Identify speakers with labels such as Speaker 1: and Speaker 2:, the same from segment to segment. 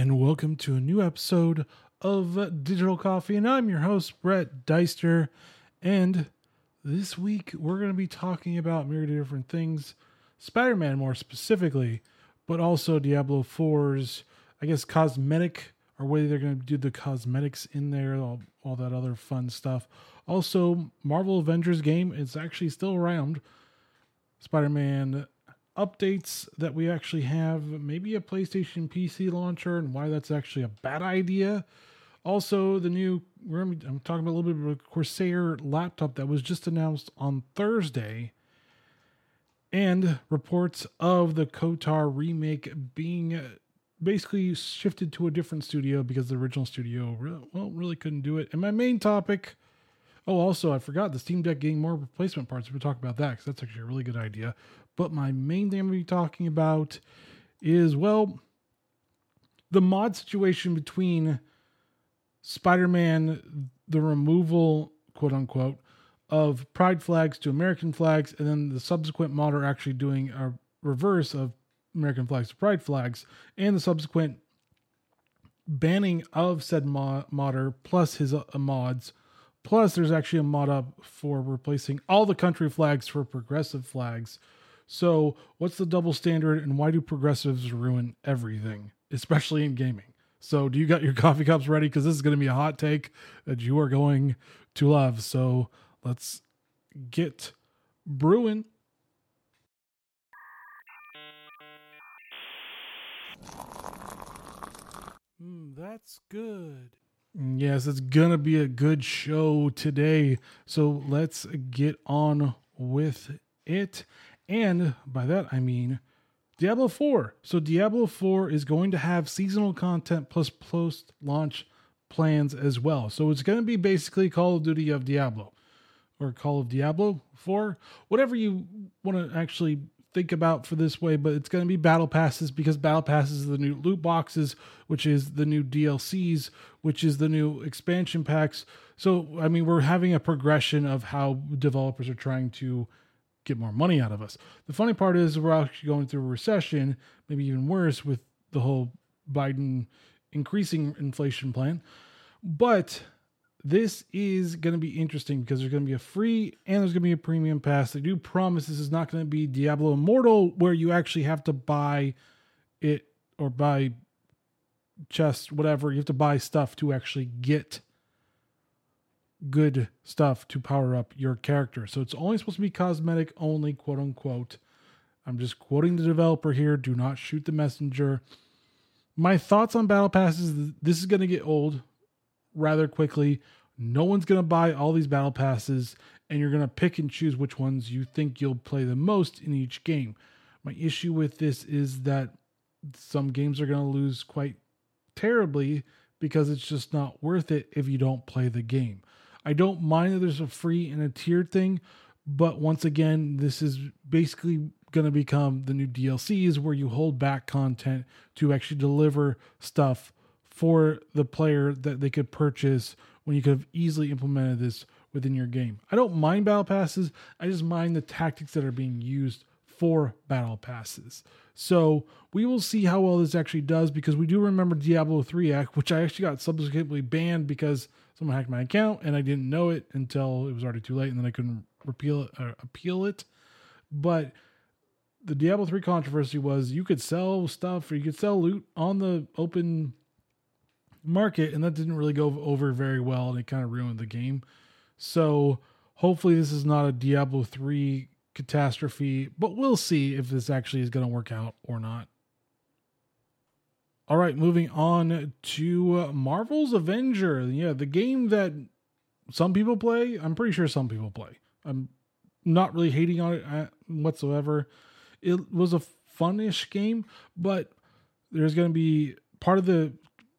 Speaker 1: and welcome to a new episode of Digital Coffee. And I'm your host, Brett Deister. And this week, we're going to be talking about myriad of different things, Spider Man more specifically, but also Diablo 4's, I guess, cosmetic or whether they're going to do the cosmetics in there, all, all that other fun stuff. Also, Marvel Avengers game it's actually still around. Spider Man updates that we actually have, maybe a PlayStation PC launcher, and why that's actually a bad idea. Also, the new I'm talking about a little bit of a Corsair laptop that was just announced on Thursday, and reports of the KOTOR remake being basically shifted to a different studio because the original studio well really couldn't do it. And my main topic. Oh, also I forgot the Steam Deck getting more replacement parts. We'll talk about that because that's actually a really good idea. But my main thing I'm going to be talking about is, well, the mod situation between Spider Man, the removal, quote unquote, of pride flags to American flags, and then the subsequent modder actually doing a reverse of American flags to pride flags, and the subsequent banning of said mod, modder plus his uh, mods. Plus, there's actually a mod up for replacing all the country flags for progressive flags so, what's the double standard and why do progressives ruin everything, especially in gaming? So, do you got your coffee cups ready? Because this is going to be a hot take that you are going to love. So, let's get brewing. Mm, that's good. Yes, it's going to be a good show today. So, let's get on with it. And by that, I mean Diablo 4. So, Diablo 4 is going to have seasonal content plus post launch plans as well. So, it's going to be basically Call of Duty of Diablo or Call of Diablo 4, whatever you want to actually think about for this way, but it's going to be battle passes because battle passes are the new loot boxes, which is the new DLCs, which is the new expansion packs. So, I mean, we're having a progression of how developers are trying to get more money out of us. The funny part is we're actually going through a recession, maybe even worse with the whole Biden increasing inflation plan. But this is going to be interesting because there's going to be a free and there's going to be a premium pass. They do promise this is not going to be Diablo Immortal where you actually have to buy it or buy chest, whatever. You have to buy stuff to actually get good stuff to power up your character. So it's only supposed to be cosmetic only, quote unquote. I'm just quoting the developer here. Do not shoot the messenger. My thoughts on Battle Passes this is going to get old rather quickly. No one's going to buy all these Battle Passes, and you're going to pick and choose which ones you think you'll play the most in each game. My issue with this is that some games are going to lose quite terribly because it's just not worth it if you don't play the game. I don't mind that there's a free and a tiered thing, but once again, this is basically going to become the new DLCs where you hold back content to actually deliver stuff for the player that they could purchase when you could have easily implemented this within your game. I don't mind battle passes, I just mind the tactics that are being used for battle passes. So we will see how well this actually does because we do remember Diablo 3 Act, which I actually got subsequently banned because someone hacked my account and I didn't know it until it was already too late and then I couldn't repeal it or appeal it. But the Diablo 3 controversy was you could sell stuff or you could sell loot on the open market and that didn't really go over very well and it kind of ruined the game. So hopefully this is not a Diablo 3 catastrophe, but we'll see if this actually is going to work out or not. All right, moving on to uh, Marvel's Avenger. Yeah, the game that some people play. I'm pretty sure some people play. I'm not really hating on it uh, whatsoever. It was a funish game, but there's going to be part of the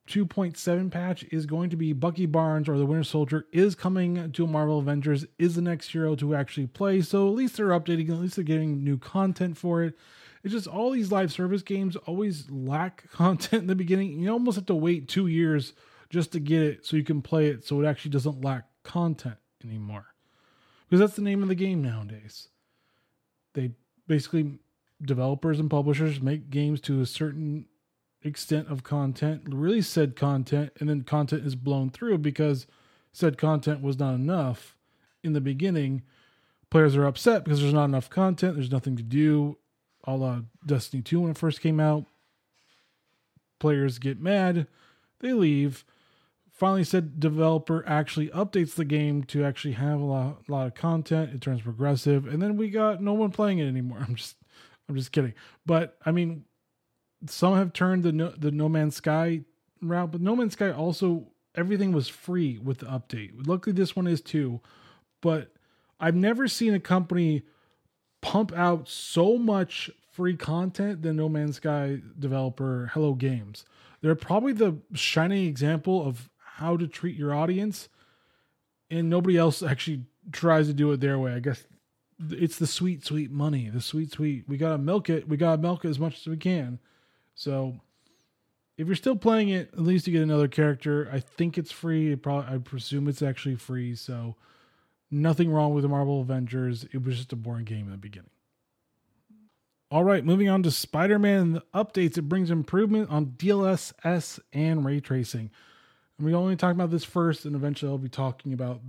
Speaker 1: 2.7 patch is going to be Bucky Barnes or the Winter Soldier is coming to Marvel Avengers, is the next hero to actually play. So at least they're updating, at least they're getting new content for it. It's just all these live service games always lack content in the beginning. You almost have to wait two years just to get it so you can play it so it actually doesn't lack content anymore. Because that's the name of the game nowadays. They basically, developers and publishers make games to a certain extent of content, release said content, and then content is blown through because said content was not enough in the beginning. Players are upset because there's not enough content, there's nothing to do. A la Destiny 2 when it first came out. Players get mad, they leave. Finally, said developer actually updates the game to actually have a lot, a lot of content. It turns progressive, and then we got no one playing it anymore. I'm just, I'm just kidding. But I mean, some have turned the no, the No Man's Sky route, but No Man's Sky also everything was free with the update. Luckily, this one is too. But I've never seen a company pump out so much free content than No Man's Sky developer Hello Games. They're probably the shining example of how to treat your audience, and nobody else actually tries to do it their way. I guess it's the sweet, sweet money, the sweet, sweet. We gotta milk it. We gotta milk it as much as we can. So if you're still playing it, at least you get another character. I think it's free. It probably, I presume it's actually free. So nothing wrong with the Marvel Avengers. It was just a boring game in the beginning. All right, moving on to Spider Man the updates. It brings improvement on DLSS and ray tracing. And we only talk about this first, and eventually I'll be talking about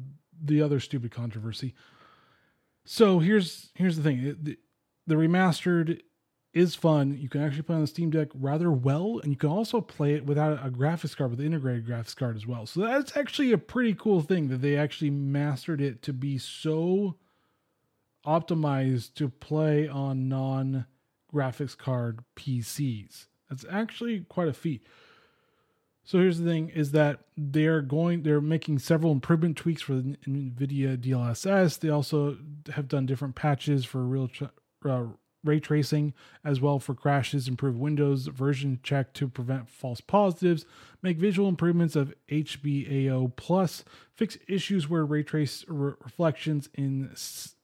Speaker 1: the other stupid controversy. So here's here's the thing: the, the remastered is fun. You can actually play on the Steam Deck rather well, and you can also play it without a graphics card with the integrated graphics card as well. So that's actually a pretty cool thing that they actually mastered it to be so optimized to play on non graphics card PCs. That's actually quite a feat. So here's the thing is that they're going they're making several improvement tweaks for the Nvidia DLSS. They also have done different patches for real uh, ray tracing as well for crashes, improve Windows version check to prevent false positives, make visual improvements of HBAO plus, fix issues where ray trace re- reflections in s-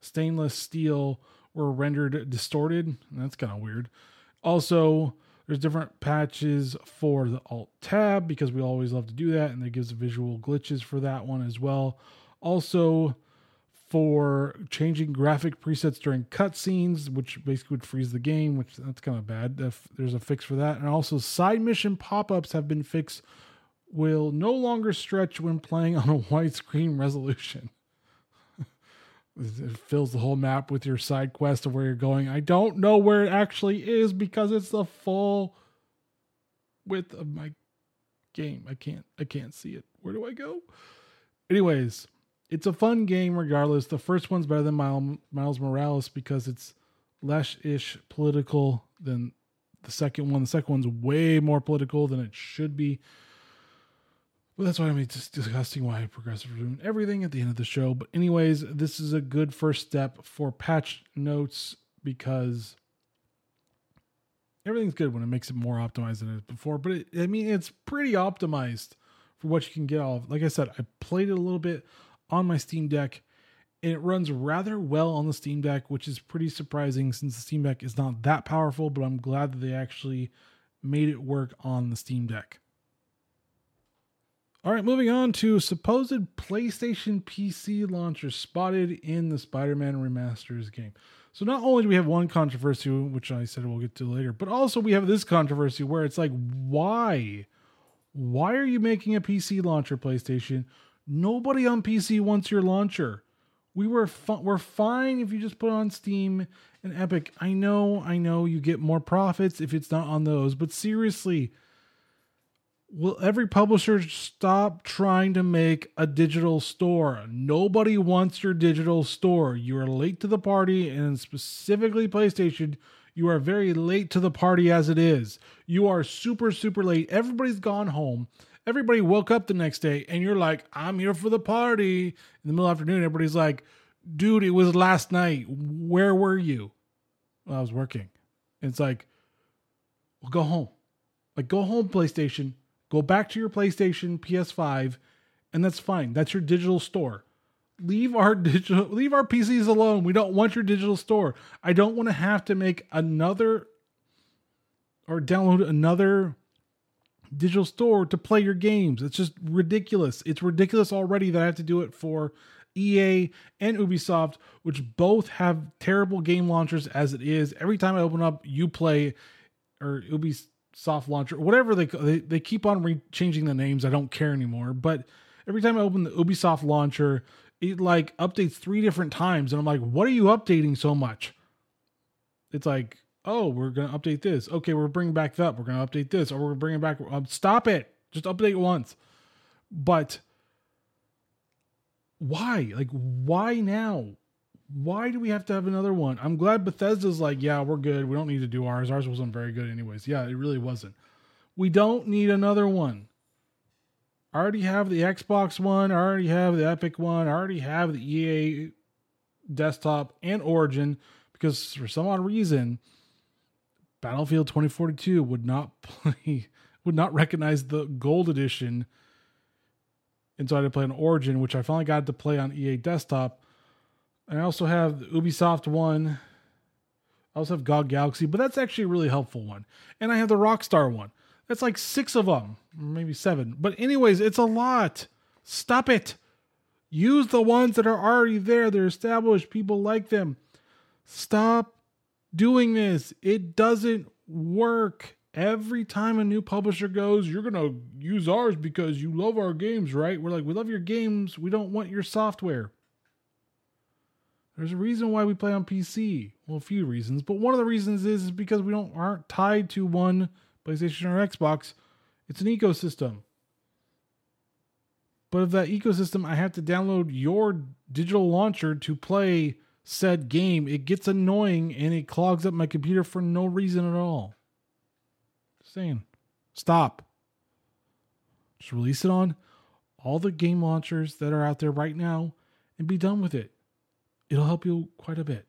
Speaker 1: stainless steel were rendered distorted. That's kind of weird. Also, there's different patches for the Alt tab because we always love to do that, and it gives visual glitches for that one as well. Also, for changing graphic presets during cutscenes, which basically would freeze the game, which that's kind of bad. There's a fix for that, and also side mission pop-ups have been fixed. Will no longer stretch when playing on a widescreen resolution. it fills the whole map with your side quest of where you're going. I don't know where it actually is because it's the full width of my game. I can't I can't see it. Where do I go? Anyways, it's a fun game regardless. The first one's better than Miles Morales because it's less ish political than the second one. The second one's way more political than it should be. But that's why I'm just discussing why progressive doing everything at the end of the show. But anyways, this is a good first step for patch notes because everything's good when it makes it more optimized than it is before. But it, I mean, it's pretty optimized for what you can get off. Like I said, I played it a little bit on my Steam Deck. And it runs rather well on the Steam Deck, which is pretty surprising since the Steam Deck is not that powerful, but I'm glad that they actually made it work on the Steam Deck. All right, moving on to supposed PlayStation PC launcher spotted in the Spider Man Remasters game. So, not only do we have one controversy, which I said we'll get to later, but also we have this controversy where it's like, why? Why are you making a PC launcher, PlayStation? Nobody on PC wants your launcher. We were fu- we're fine if you just put on Steam and Epic. I know, I know you get more profits if it's not on those, but seriously, will every publisher stop trying to make a digital store? Nobody wants your digital store. You are late to the party, and specifically PlayStation, you are very late to the party as it is. You are super, super late. Everybody's gone home everybody woke up the next day and you're like, I'm here for the party. In the middle of the afternoon, everybody's like, dude, it was last night. Where were you? Well, I was working. It's like, well, go home. Like, go home, PlayStation. Go back to your PlayStation, PS5, and that's fine. That's your digital store. Leave our digital, leave our PCs alone. We don't want your digital store. I don't want to have to make another or download another digital store to play your games. It's just ridiculous. It's ridiculous already that I have to do it for EA and Ubisoft, which both have terrible game launchers as it is. Every time I open up Uplay or Ubisoft Soft Launcher, whatever they they, they keep on re- changing the names. I don't care anymore. But every time I open the Ubisoft Launcher, it like updates three different times, and I'm like, what are you updating so much? It's like, oh, we're gonna update this. Okay, we're bringing back that. We're gonna update this, or we're bringing back. Um, stop it. Just update once. But why? Like, why now? Why do we have to have another one? I'm glad Bethesda's like, yeah, we're good. We don't need to do ours. Ours wasn't very good, anyways. Yeah, it really wasn't. We don't need another one. I already have the Xbox one. I already have the Epic one. I already have the EA desktop and Origin because for some odd reason, Battlefield 2042 would not play, would not recognize the gold edition. And so I had to play on Origin, which I finally got to play on EA desktop. And I also have the Ubisoft one. I also have GOG Galaxy, but that's actually a really helpful one. And I have the Rockstar one. That's like six of them, maybe seven. But, anyways, it's a lot. Stop it. Use the ones that are already there. They're established. People like them. Stop doing this. It doesn't work. Every time a new publisher goes, you're going to use ours because you love our games, right? We're like, we love your games. We don't want your software. There's a reason why we play on PC. Well, a few reasons, but one of the reasons is, is because we don't aren't tied to one PlayStation or Xbox. It's an ecosystem. But if that ecosystem, I have to download your digital launcher to play said game, it gets annoying and it clogs up my computer for no reason at all. Just saying, stop. Just release it on all the game launchers that are out there right now and be done with it it'll help you quite a bit.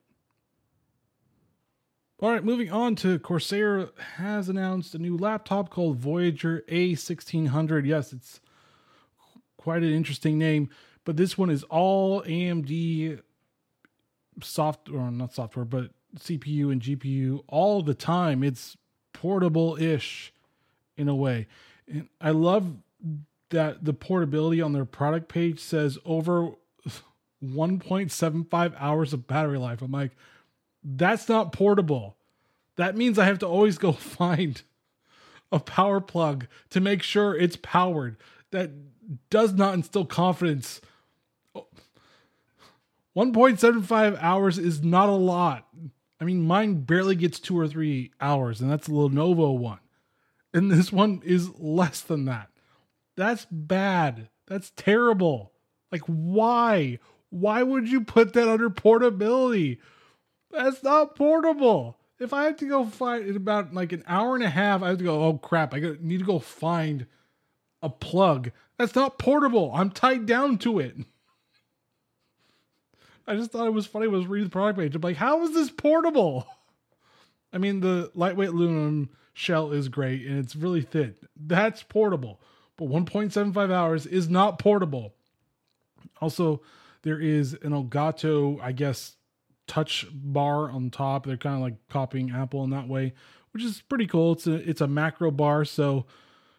Speaker 1: All right, moving on to Corsair has announced a new laptop called Voyager A1600. Yes, it's quite an interesting name, but this one is all AMD soft or not software, but CPU and GPU all the time. It's portable-ish in a way. And I love that the portability on their product page says over 1.75 hours of battery life. I'm like, that's not portable. That means I have to always go find a power plug to make sure it's powered. That does not instill confidence. 1.75 hours is not a lot. I mean, mine barely gets two or three hours, and that's the Lenovo one. And this one is less than that. That's bad. That's terrible. Like, why? Why would you put that under portability? That's not portable. If I have to go find in about like an hour and a half, I have to go, oh crap, I need to go find a plug. That's not portable. I'm tied down to it. I just thought it was funny. Was reading the product page. I'm like, how is this portable? I mean, the lightweight aluminum shell is great and it's really thin. That's portable. But 1.75 hours is not portable. Also, there is an Elgato, I guess, touch bar on top. They're kind of like copying Apple in that way, which is pretty cool. It's a it's a macro bar, so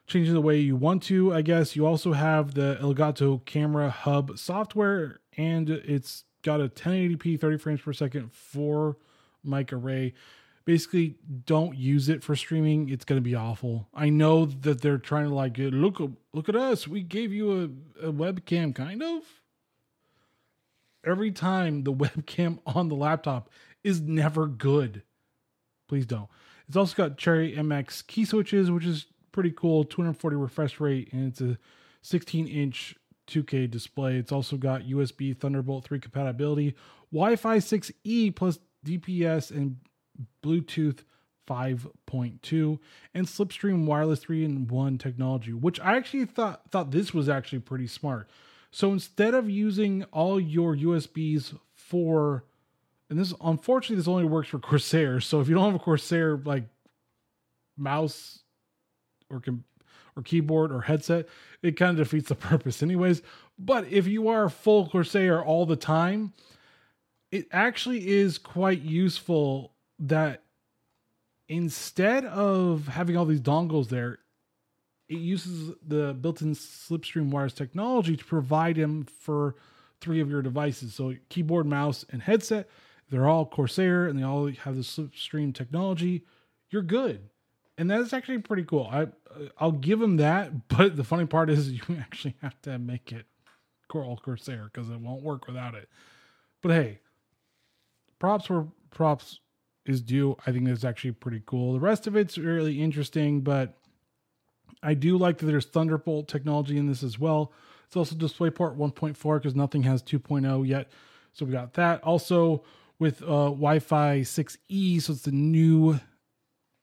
Speaker 1: changing the way you want to, I guess. You also have the Elgato Camera Hub software, and it's got a 1080p 30 frames per second for mic array. Basically, don't use it for streaming. It's going to be awful. I know that they're trying to like look look at us. We gave you a, a webcam, kind of every time the webcam on the laptop is never good. Please don't. It's also got Cherry MX key switches, which is pretty cool. 240 refresh rate, and it's a 16 inch 2K display. It's also got USB Thunderbolt 3 compatibility, Wi Fi 6E plus DPS and Bluetooth 5.2 and Slipstream wireless 3 in 1 technology, which I actually thought thought this was actually pretty smart so instead of using all your USBs for, and this unfortunately this only works for Corsair. So if you don't have a Corsair like mouse or or keyboard or headset, it kind of defeats the purpose, anyways. But if you are a full Corsair all the time, it actually is quite useful that instead of having all these dongles there, it uses the built-in slipstream wires technology to provide them for three of your devices. So keyboard, mouse, and headset, they're all Corsair and they all have the slipstream technology. You're good. And that's actually pretty cool. I I'll give them that, but the funny part is you actually have to make it Coral Corsair because it won't work without it. But hey, props were props is due. I think that's actually pretty cool. The rest of it's really interesting, but I do like that there's Thunderbolt technology in this as well. It's also DisplayPort 1.4 because nothing has 2.0 yet. So we got that. Also with uh, Wi-Fi 6E, so it's the new,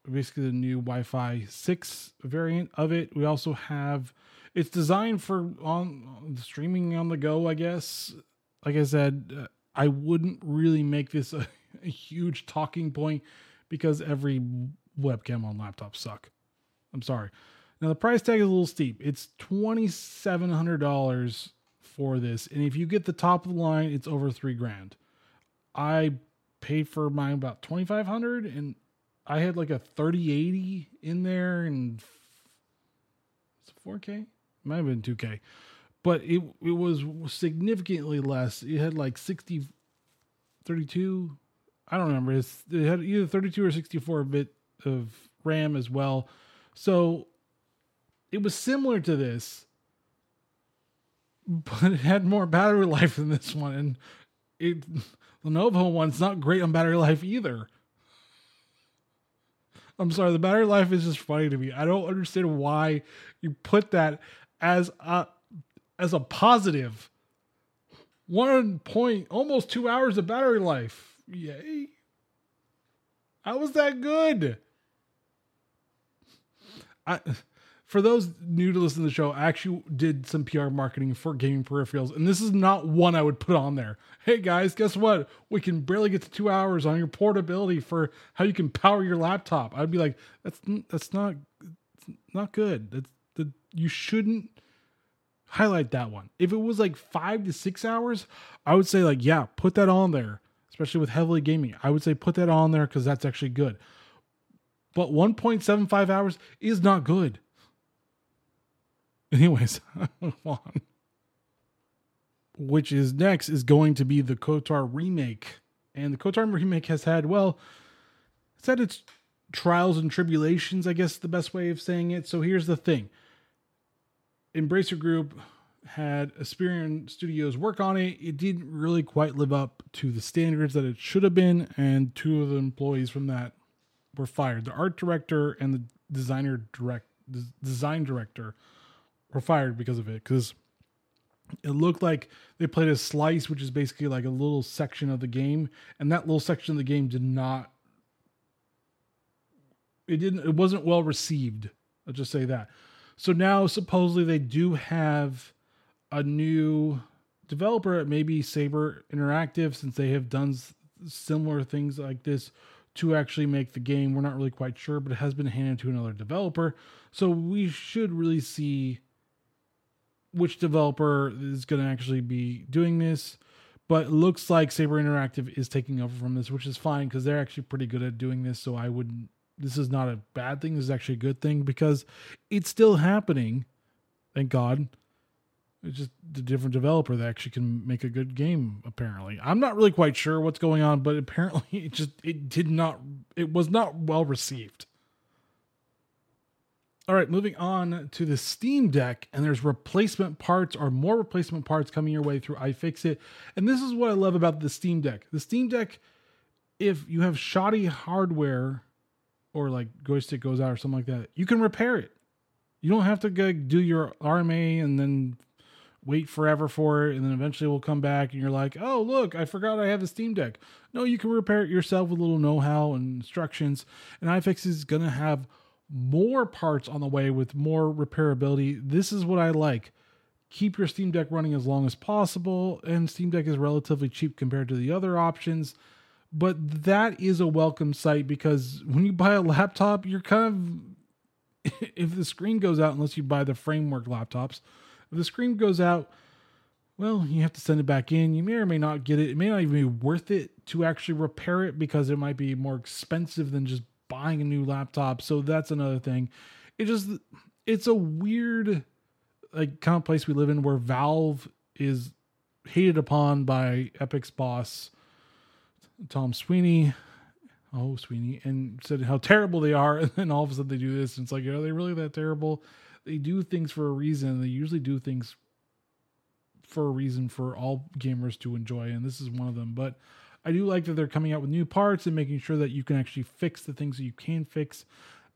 Speaker 1: basically the new Wi-Fi 6 variant of it. We also have it's designed for on streaming on the go, I guess. Like I said, uh, I wouldn't really make this a, a huge talking point because every webcam on laptops suck. I'm sorry. Now the price tag is a little steep. It's twenty seven hundred dollars for this, and if you get the top of the line, it's over three grand. I paid for mine about twenty five hundred, and I had like a thirty eighty in there, and it's four K. It Might have been two K, but it it was significantly less. It had like 60, 32. I don't remember. It's, it had either thirty two or sixty four bit of RAM as well. So it was similar to this, but it had more battery life than this one, and it Lenovo one's not great on battery life either. I'm sorry, the battery life is just funny to me. I don't understand why you put that as a as a positive. One point, almost two hours of battery life. Yay! How was that good? I for those new to listen to the show, I actually did some PR marketing for gaming peripherals, and this is not one I would put on there. Hey guys, guess what? We can barely get to two hours on your portability for how you can power your laptop. I'd be like, that's that's not not good. That's the you shouldn't highlight that one. If it was like five to six hours, I would say like yeah, put that on there. Especially with heavily gaming, I would say put that on there because that's actually good. But 1.75 hours is not good. Anyways, move on. Which is next is going to be the KOTOR remake. And the KOTOR remake has had, well, it's had its trials and tribulations, I guess the best way of saying it. So here's the thing Embracer Group had Aspyr Studios work on it. It didn't really quite live up to the standards that it should have been, and two of the employees from that were fired. The art director and the designer direct design director were fired because of it because it looked like they played a slice, which is basically like a little section of the game, and that little section of the game did not. It didn't. It wasn't well received. I'll just say that. So now supposedly they do have a new developer, maybe Saber Interactive, since they have done similar things like this to actually make the game. We're not really quite sure, but it has been handed to another developer. So we should really see which developer is going to actually be doing this. But looks like Saber Interactive is taking over from this, which is fine because they're actually pretty good at doing this. So I wouldn't. This is not a bad thing. This is actually a good thing because it's still happening. Thank God. It's just a different developer that actually can make a good game. Apparently, I'm not really quite sure what's going on, but apparently it just it did not. It was not well received. All right, moving on to the Steam Deck, and there's replacement parts or more replacement parts coming your way through iFixit. And this is what I love about the Steam Deck. The Steam Deck, if you have shoddy hardware or like joystick goes out or something like that, you can repair it. You don't have to go do your RMA and then wait forever for it, and then eventually we will come back and you're like, oh, look, I forgot I have a Steam Deck. No, you can repair it yourself with a little know how and instructions. And iFixit is going to have more parts on the way with more repairability. This is what I like. Keep your Steam Deck running as long as possible, and Steam Deck is relatively cheap compared to the other options. But that is a welcome sight because when you buy a laptop, you're kind of, if the screen goes out, unless you buy the framework laptops, if the screen goes out, well, you have to send it back in. You may or may not get it. It may not even be worth it to actually repair it because it might be more expensive than just buying a new laptop. So that's another thing. It just it's a weird like kind of place we live in where Valve is hated upon by Epic's boss Tom Sweeney. oh Sweeney, and said how terrible they are, and then all of a sudden they do this, and it's like, are they really that terrible? They do things for a reason. They usually do things for a reason for all gamers to enjoy, and this is one of them. But I do like that they're coming out with new parts and making sure that you can actually fix the things that you can fix.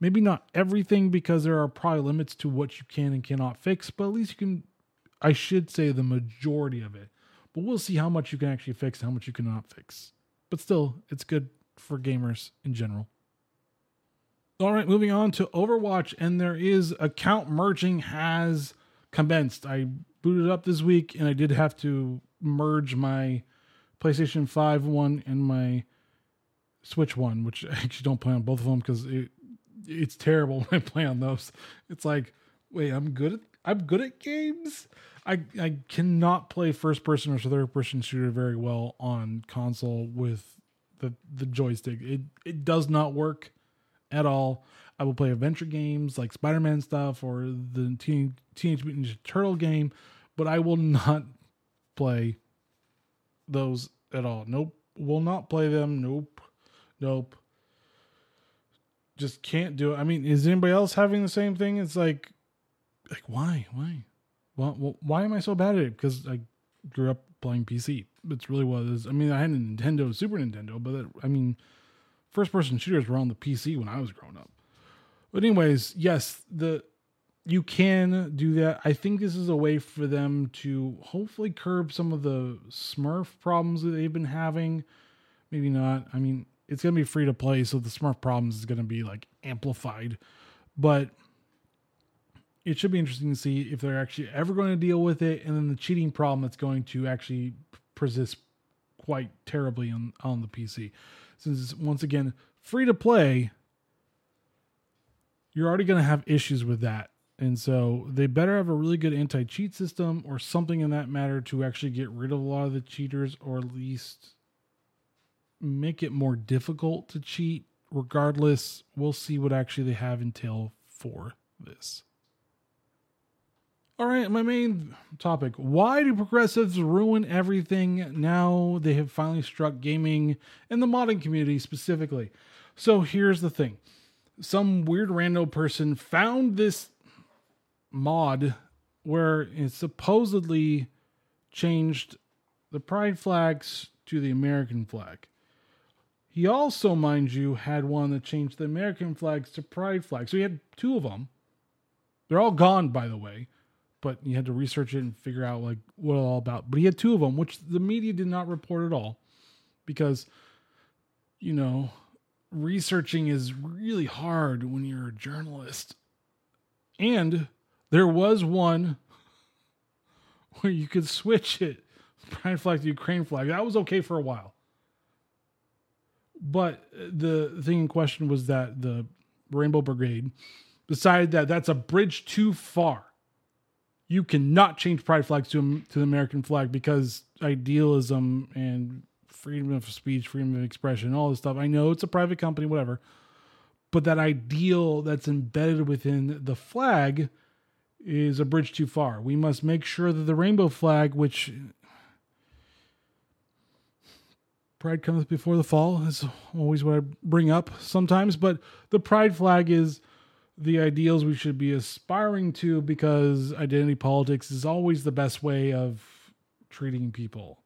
Speaker 1: Maybe not everything because there are probably limits to what you can and cannot fix, but at least you can, I should say, the majority of it. But we'll see how much you can actually fix and how much you cannot fix. But still, it's good for gamers in general. All right, moving on to Overwatch, and there is account merging has commenced. I booted up this week, and I did have to merge my PlayStation 5 one and my Switch one, which I actually don't play on both of them because it it's terrible when I play on those. It's like, wait, I'm good at I'm good at games. I I cannot play first person or third person shooter very well on console with the the joystick. It it does not work at all. I will play adventure games like Spider Man stuff or the Teen, Teenage Mutant Ninja Turtle game, but I will not play those at all. Nope. Will not play them. Nope. Nope. Just can't do it. I mean, is anybody else having the same thing? It's like, like why, why, well, why am I so bad at it? Because I grew up playing PC. It's really what it is. I mean, I had a Nintendo, Super Nintendo, but that, I mean, first person shooters were on the PC when I was growing up. But anyways, yes, the you can do that. I think this is a way for them to hopefully curb some of the Smurf problems that they've been having. Maybe not. I mean, it's going to be free to play, so the Smurf problems is going to be like amplified. But it should be interesting to see if they're actually ever going to deal with it, and then the cheating problem that's going to actually persist quite terribly on on the PC, since once again free to play. You're already going to have issues with that and so they better have a really good anti cheat system or something in that matter to actually get rid of a lot of the cheaters or at least make it more difficult to cheat. Regardless, we'll see what actually they have until for this. All right, my main topic. Why do progressives ruin everything now they have finally struck gaming and the modding community specifically? So here's the thing some weird rando person found this mod where it supposedly changed the pride flags to the American flag. He also, mind you, had one that changed the American flags to pride flags. So he had two of them. They're all gone, by the way, but you had to research it and figure out like what it's all about. But he had two of them, which the media did not report at all, because you know researching is really hard when you're a journalist. And there was one where you could switch it, pride flag to Ukraine flag. That was okay for a while. But the thing in question was that the Rainbow Brigade decided that that's a bridge too far. You cannot change pride flags to, to the American flag because idealism and freedom of speech, freedom of expression, all this stuff. I know it's a private company, whatever. But that ideal that's embedded within the flag is a bridge too far. We must make sure that the rainbow flag, which pride comes before the fall, is always what I bring up sometimes, but the pride flag is the ideals we should be aspiring to because identity politics is always the best way of treating people.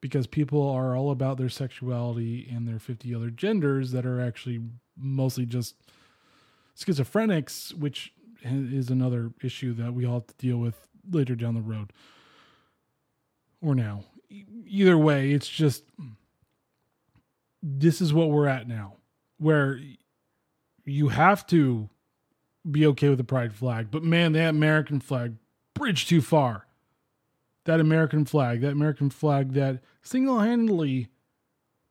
Speaker 1: Because people are all about their sexuality and their 50 other genders that are actually mostly just schizophrenics, which is another issue that we all have to deal with later down the road or now. Either way, it's just this is what we're at now, where you have to be okay with the pride flag, but man, that American flag, bridge too far. That American flag, that American flag that single handedly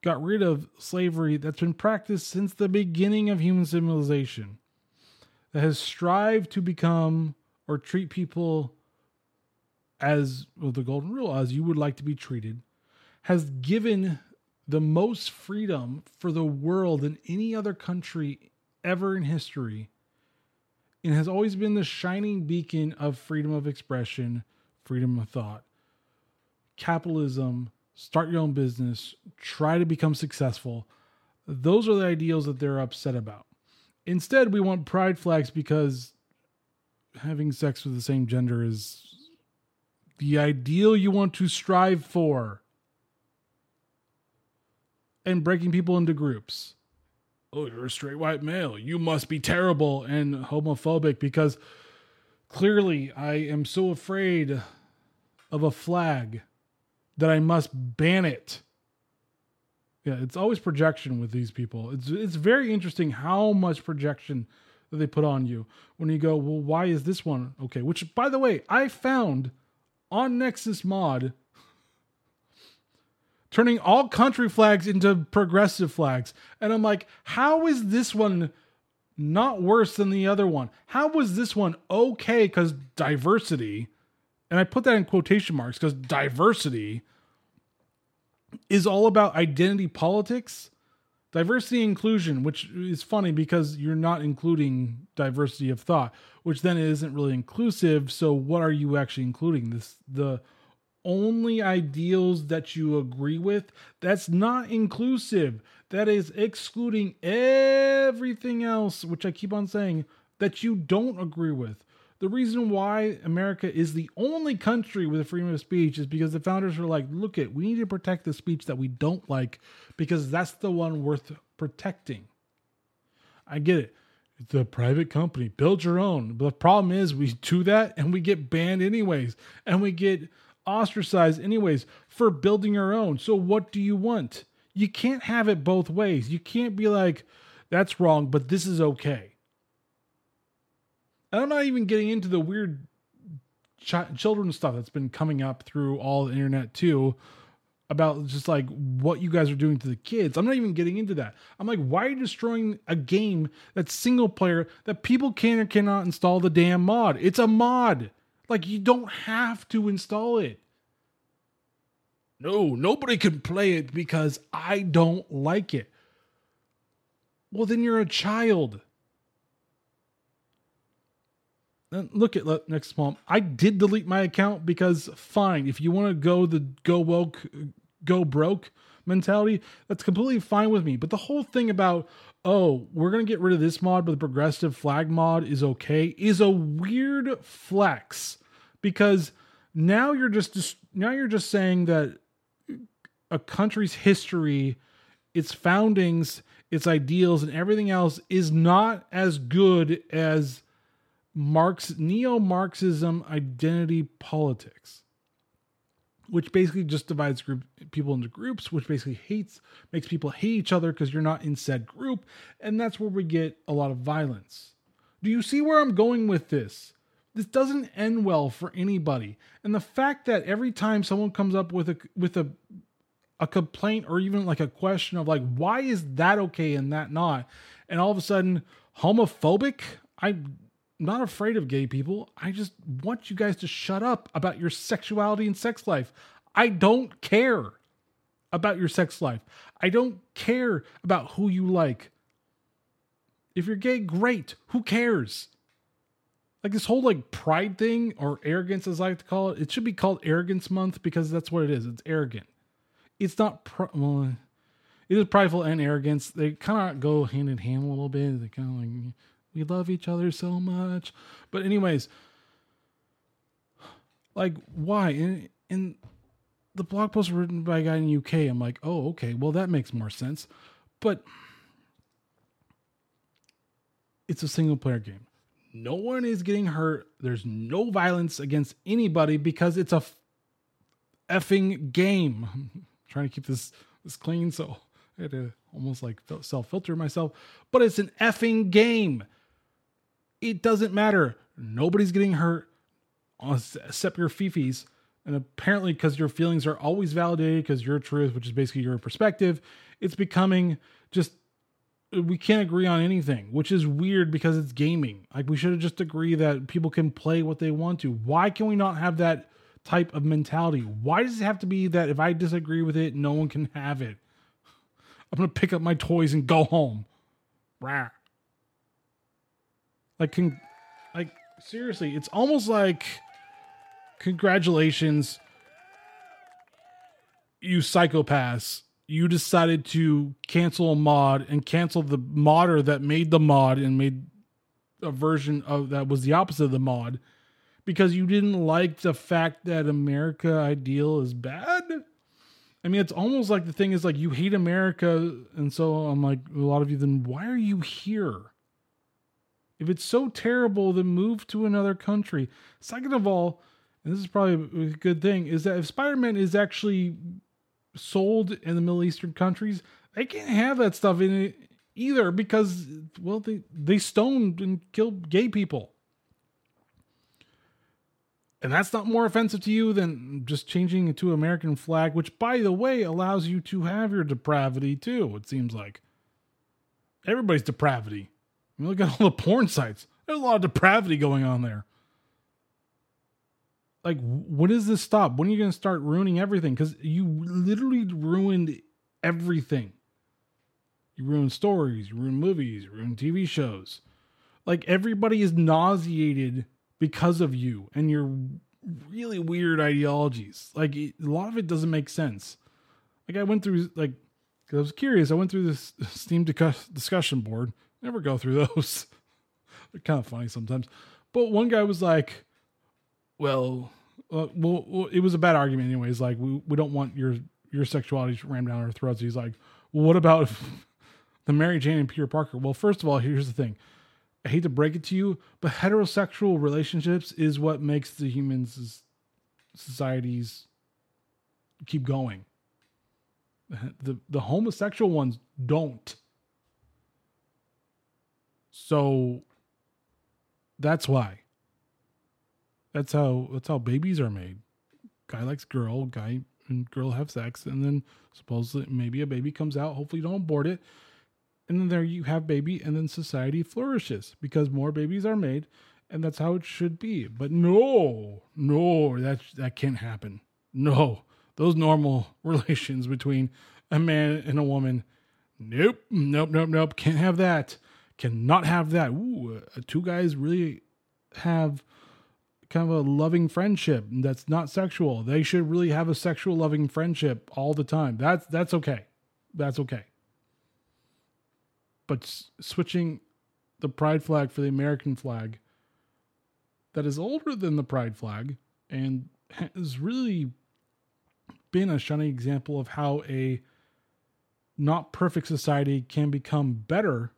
Speaker 1: got rid of slavery that's been practiced since the beginning of human civilization that has strived to become or treat people as well, the golden rule, as you would like to be treated, has given the most freedom for the world than any other country ever in history, and has always been the shining beacon of freedom of expression, freedom of thought. Capitalism start your own business, try to become successful. Those are the ideals that they're upset about. Instead, we want pride flags because having sex with the same gender is the ideal you want to strive for. And breaking people into groups. Oh, you're a straight white male. You must be terrible and homophobic because clearly I am so afraid of a flag that I must ban it. Yeah, it's always projection with these people. It's it's very interesting how much projection that they put on you when you go, well, why is this one okay? Which, by the way, I found on Nexus Mod turning all country flags into progressive flags. And I'm like, how is this one not worse than the other one? How was this one okay because diversity, and I put that in quotation marks because diversity is all about identity politics, diversity inclusion, which is funny because you're not including diversity of thought, which then isn't really inclusive. So what are you actually including? This the only ideals that you agree with, that's not inclusive. That is excluding everything else, which I keep on saying, that you don't agree with. The reason why America is the only country with a freedom of speech is because the founders were like, look it, we need to protect the speech that we don't like because that's the one worth protecting. I get it. It's a private company. Build your own. But the problem is we do that and we get banned anyways. And we get ostracized anyways for building our own. So what do you want? You can't have it both ways. You can't be like, that's wrong, but this is okay. And I'm not even getting into the weird ch- children stuff that's been coming up through all the internet too about just like what you guys are doing to the kids. I'm not even getting into that. I'm like, why are you destroying a game that's single player that people can or cannot install the damn mod? It's a mod. Like you don't have to install it. No, nobody can play it because I don't like it. Well, then you're a child. And look at Nexus Mod. I did delete my account because fine. If you want to go the go woke, go broke mentality, that's completely fine with me. But the whole thing about oh, we're gonna get rid of this mod, but the progressive flag mod is okay, is a weird flex because now you're just now you're just saying that a country's history, its foundings, its ideals, and everything else is not as good as Marx neo-Marxism identity politics, which basically just divides group people into groups, which basically hates makes people hate each other because you're not in said group, and that's where we get a lot of violence. Do you see where I'm going with this? This doesn't end well for anybody. And the fact that every time someone comes up with a with a a complaint or even like a question of like why is that okay and that not and all of a sudden homophobic i not afraid of gay people. I just want you guys to shut up about your sexuality and sex life. I don't care about your sex life. I don't care about who you like. If you're gay, great. Who cares? Like this whole like pride thing or arrogance, as I like to call it, it should be called Arrogance Month because that's what it is. It's arrogant. It's not pr- well, it is prideful and arrogance. They kind of go hand in hand a little bit. They kind of like we love each other so much. But anyways, like why? In in the blog post written by a guy in UK, I'm like, oh, okay, well that makes more sense. But it's a single player game. No one is getting hurt. There's no violence against anybody because it's a effing game. I'm trying to keep this this clean, so I had to almost like self filter myself. But it's an effing game. It doesn't matter. Nobody's getting hurt except your fifis. And apparently, because your feelings are always validated, because your truth, which is basically your perspective, it's becoming just we can't agree on anything, which is weird because it's gaming. Like we should have just agree that people can play what they want to. Why can we not have that type of mentality? Why does it have to be that if I disagree with it, no one can have it? I'm gonna pick up my toys and go home. Rah. Like, con- like seriously, it's almost like congratulations. you psychopaths, you decided to cancel a mod and cancel the modder that made the mod and made a version of that was the opposite of the mod because you didn't like the fact that America ideal is bad. I mean, it's almost like the thing is like you hate America, and so I'm like a lot of you. Then why are you here? If it's so terrible, then move to another country. Second of all, and this is probably a good thing, is that if Spider-Man is actually sold in the Middle Eastern countries, they can't have that stuff in it either because well they they stoned and killed gay people. And that's not more offensive to you than just changing it to American flag, which by the way allows you to have your depravity too, it seems like. Everybody's depravity. I mean, look at all the porn sites. There's a lot of depravity going on there. Like, when does this stop? When are you going to start ruining everything? Because you literally ruined everything. You ruined stories, you ruined movies, you ruin TV shows. Like, everybody is nauseated because of you and your really weird ideologies. Like, a lot of it doesn't make sense. Like, I went through, like, because I was curious, I went through this Steam discussion board Never go through those. They're kind of funny sometimes. But one guy was like, well, uh, well, well, it was a bad argument anyways. Like, we, we don't want your your sexuality rammed down our throats. He's like, well, what about the Mary Jane and Peter Parker? Well, first of all, here's the thing. I hate to break it to you, but heterosexual relationships is what makes the humans societies keep going. The the homosexual ones don't. So that's why. That's how that's how babies are made. Guy likes girl, guy and girl have sex, and then supposedly maybe a baby comes out. Hopefully, don't abort it, and then there you have baby, and then society flourishes because more babies are made, and that's how it should be. But no, no, that that can't happen. No, those normal relations between a man and a woman. Nope, nope, nope, nope. Can't have that cannot have that. Ooh, uh, two guys really have kind of a loving friendship that's not sexual. They should really have a sexual loving friendship all the time. That's that's okay. That's okay. But s- switching the pride flag for the American flag that is older than the pride flag and has really been a shining example of how a not perfect society can become better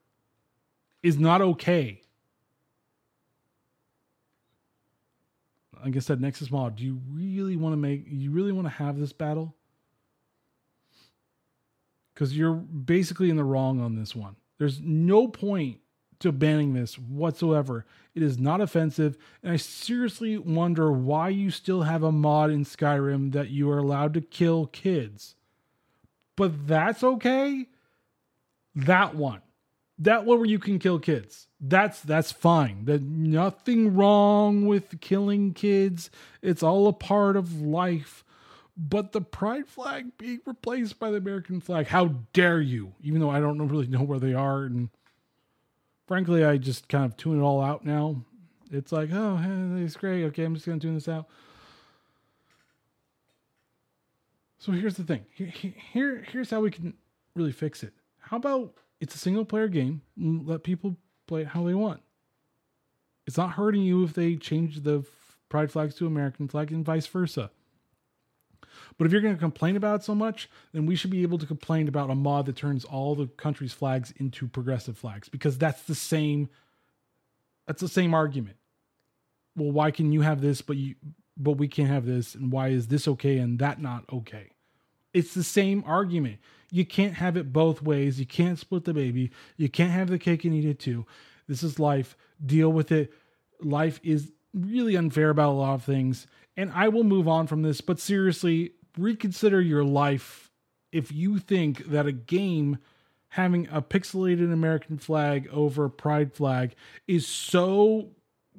Speaker 1: is not okay. Like I said, Nexus Mod, do you really want to make, you really want to have this battle? Because you're basically in the wrong on this one. There's no point to banning this whatsoever. It is not offensive, and I seriously wonder why you still have a mod in Skyrim that you are allowed to kill kids. But that's okay. That one that one where you can kill kids. That's that's fine. There's nothing wrong with killing kids. It's all a part of life. But the pride flag being replaced by the american flag how dare you? Even though i don't really know where they are. And frankly i just kind of tune it all out now. It's like oh it's great. Okay i'm just gonna tune this out. So here's the thing. Here, here here's how we can really fix it. How about it's a single player game. Mm, let people play it how they want. It's not hurting you if they change the pride flags to American flag and vice versa. But if you're going to complain about it so much, then we should be able to complain about a mod that turns all the country's flags into progressive flags because that's the same that's the same argument. Well, why can you have this but you but we can't have this and why is this okay and that not okay? It's the same argument. You can't have it both ways. You can't split the baby. You can't have the cake and eat it too. This is life. Deal with it. Life is really unfair about a lot of things. And I will move on from this, but seriously, reconsider your life if you think that a game having a pixelated American flag over pride flag is so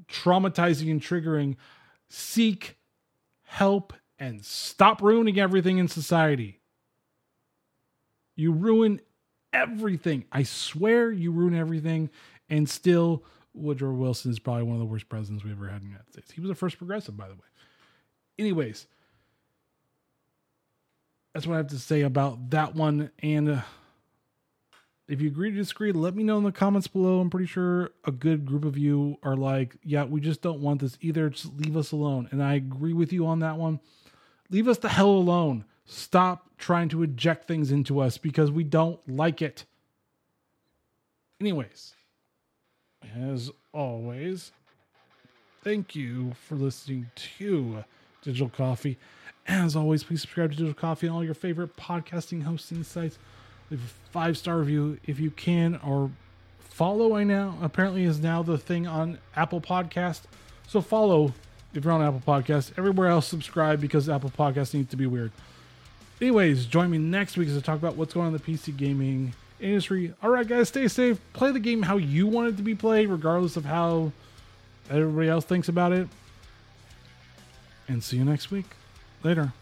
Speaker 1: traumatizing and triggering. Seek help and stop ruining everything in society. You ruin everything. I swear you ruin everything. And still, Woodrow Wilson is probably one of the worst presidents we ever had in the United States. He was the first progressive, by the way. Anyways, that's what I have to say about that one. And uh, if you agree to disagree, let me know in the comments below. I'm pretty sure a good group of you are like, yeah, we just don't want this either. Just leave us alone. And I agree with you on that one. Leave us the hell alone. Stop trying to eject things into us because we don't like it. Anyways, as always, thank you for listening to Digital Coffee. As always, please subscribe to Digital Coffee on all your favorite podcasting hosting sites. Leave a five star review if you can, or follow. I now apparently is now the thing on Apple Podcast. So follow if you're on Apple Podcast. Everywhere else, subscribe because Apple Podcast needs to be weird. Anyways, join me next week as I talk about what's going on in the PC gaming industry. All right, guys, stay safe. Play the game how you want it to be played, regardless of how everybody else thinks about it. And see you next week. Later.